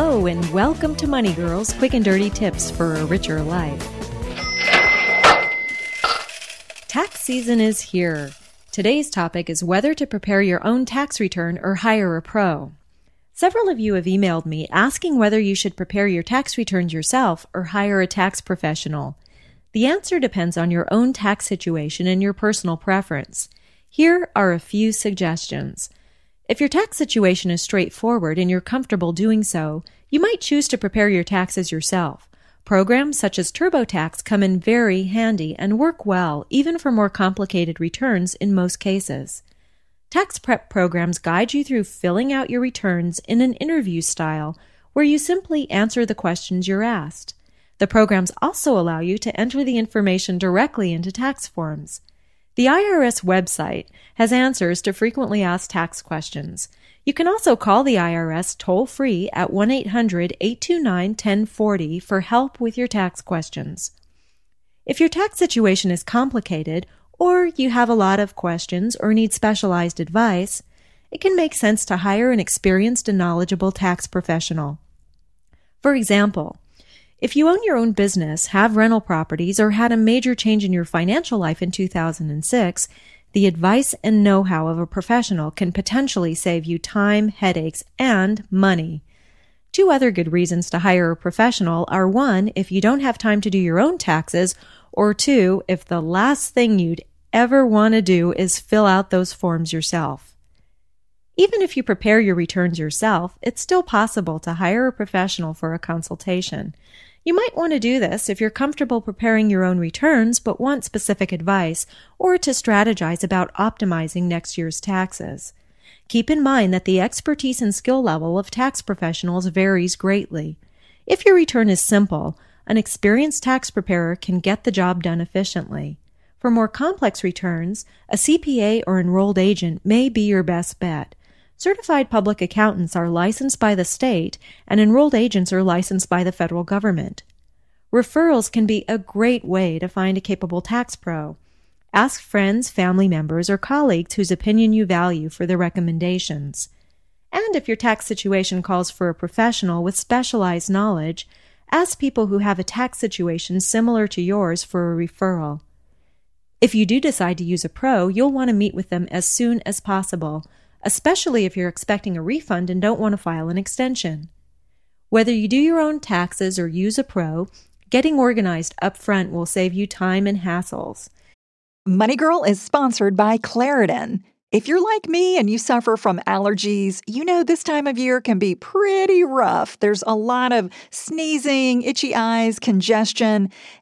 Hello, and welcome to Money Girls Quick and Dirty Tips for a Richer Life. Tax season is here. Today's topic is whether to prepare your own tax return or hire a pro. Several of you have emailed me asking whether you should prepare your tax returns yourself or hire a tax professional. The answer depends on your own tax situation and your personal preference. Here are a few suggestions. If your tax situation is straightforward and you're comfortable doing so, you might choose to prepare your taxes yourself. Programs such as TurboTax come in very handy and work well even for more complicated returns in most cases. Tax prep programs guide you through filling out your returns in an interview style where you simply answer the questions you're asked. The programs also allow you to enter the information directly into tax forms. The IRS website has answers to frequently asked tax questions. You can also call the IRS toll free at 1 800 829 1040 for help with your tax questions. If your tax situation is complicated, or you have a lot of questions or need specialized advice, it can make sense to hire an experienced and knowledgeable tax professional. For example, if you own your own business, have rental properties, or had a major change in your financial life in 2006, the advice and know-how of a professional can potentially save you time, headaches, and money. Two other good reasons to hire a professional are one, if you don't have time to do your own taxes, or two, if the last thing you'd ever want to do is fill out those forms yourself. Even if you prepare your returns yourself, it's still possible to hire a professional for a consultation. You might want to do this if you're comfortable preparing your own returns but want specific advice or to strategize about optimizing next year's taxes. Keep in mind that the expertise and skill level of tax professionals varies greatly. If your return is simple, an experienced tax preparer can get the job done efficiently. For more complex returns, a CPA or enrolled agent may be your best bet. Certified public accountants are licensed by the state, and enrolled agents are licensed by the federal government. Referrals can be a great way to find a capable tax pro. Ask friends, family members, or colleagues whose opinion you value for their recommendations. And if your tax situation calls for a professional with specialized knowledge, ask people who have a tax situation similar to yours for a referral. If you do decide to use a pro, you'll want to meet with them as soon as possible especially if you're expecting a refund and don't want to file an extension. Whether you do your own taxes or use a pro, getting organized upfront will save you time and hassles. Money Girl is sponsored by Claritin. If you're like me and you suffer from allergies, you know this time of year can be pretty rough. There's a lot of sneezing, itchy eyes, congestion,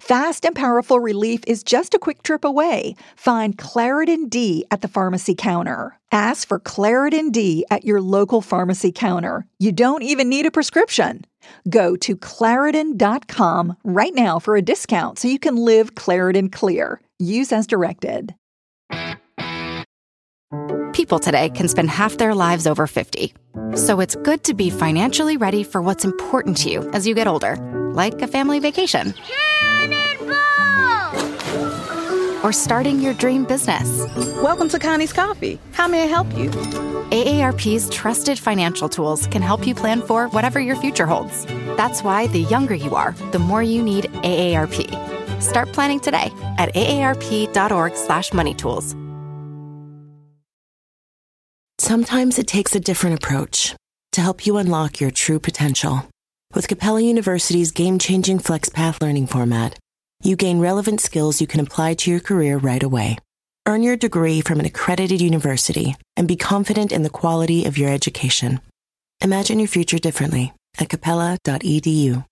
Fast and powerful relief is just a quick trip away. Find Claritin D at the pharmacy counter. Ask for Claritin D at your local pharmacy counter. You don't even need a prescription. Go to Claritin.com right now for a discount so you can live Claritin Clear. Use as directed. People today can spend half their lives over 50. So it's good to be financially ready for what's important to you as you get older, like a family vacation. Or starting your dream business. Welcome to Connie's Coffee. How may I help you? AARP's trusted financial tools can help you plan for whatever your future holds. That's why the younger you are, the more you need AARP. Start planning today at aarp.org/moneytools. Sometimes it takes a different approach to help you unlock your true potential. With Capella University's game-changing FlexPath learning format, you gain relevant skills you can apply to your career right away. Earn your degree from an accredited university and be confident in the quality of your education. Imagine your future differently at capella.edu.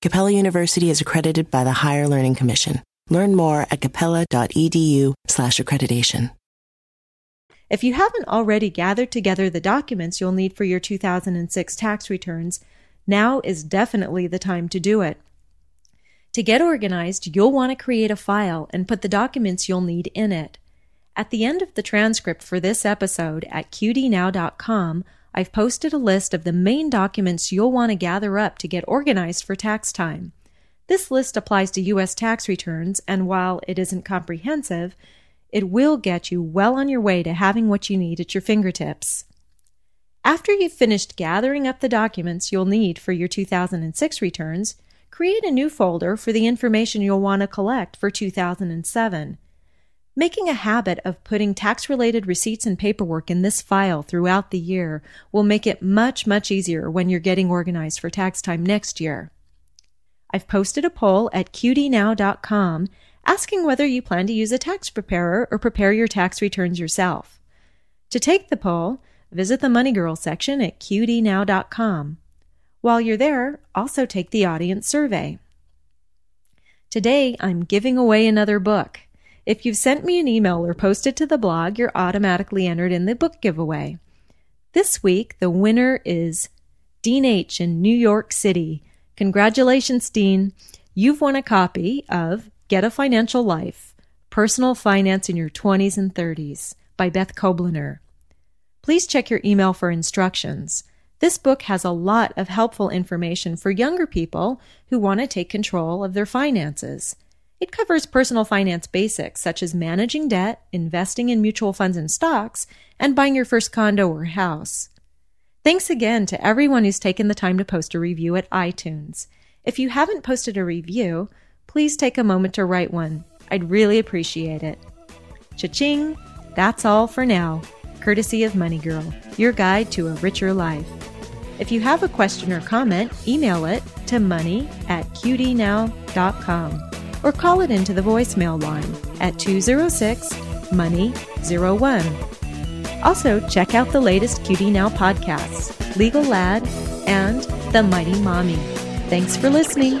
Capella University is accredited by the Higher Learning Commission. Learn more at capella.edu/slash accreditation. If you haven't already gathered together the documents you'll need for your 2006 tax returns, now is definitely the time to do it. To get organized, you'll want to create a file and put the documents you'll need in it. At the end of the transcript for this episode at qdnow.com, I've posted a list of the main documents you'll want to gather up to get organized for tax time. This list applies to U.S. tax returns, and while it isn't comprehensive, it will get you well on your way to having what you need at your fingertips. After you've finished gathering up the documents you'll need for your 2006 returns, create a new folder for the information you'll want to collect for 2007. Making a habit of putting tax related receipts and paperwork in this file throughout the year will make it much, much easier when you're getting organized for tax time next year. I've posted a poll at qdnow.com asking whether you plan to use a tax preparer or prepare your tax returns yourself. To take the poll, visit the Money Girl section at qdnow.com. While you're there, also take the audience survey. Today, I'm giving away another book. If you've sent me an email or posted to the blog, you're automatically entered in the book giveaway. This week, the winner is Dean H. in New York City. Congratulations, Dean. You've won a copy of Get a Financial Life Personal Finance in Your 20s and 30s by Beth Kobliner. Please check your email for instructions. This book has a lot of helpful information for younger people who want to take control of their finances. It covers personal finance basics such as managing debt, investing in mutual funds and stocks, and buying your first condo or house. Thanks again to everyone who's taken the time to post a review at iTunes. If you haven't posted a review, please take a moment to write one. I'd really appreciate it. Cha-ching! That's all for now. Courtesy of Money Girl, your guide to a richer life. If you have a question or comment, email it to money at qdnow.com or call it into the voicemail line at 206 Money 01. Also, check out the latest QD Now podcasts, Legal Lad and The Mighty Mommy. Thanks for listening.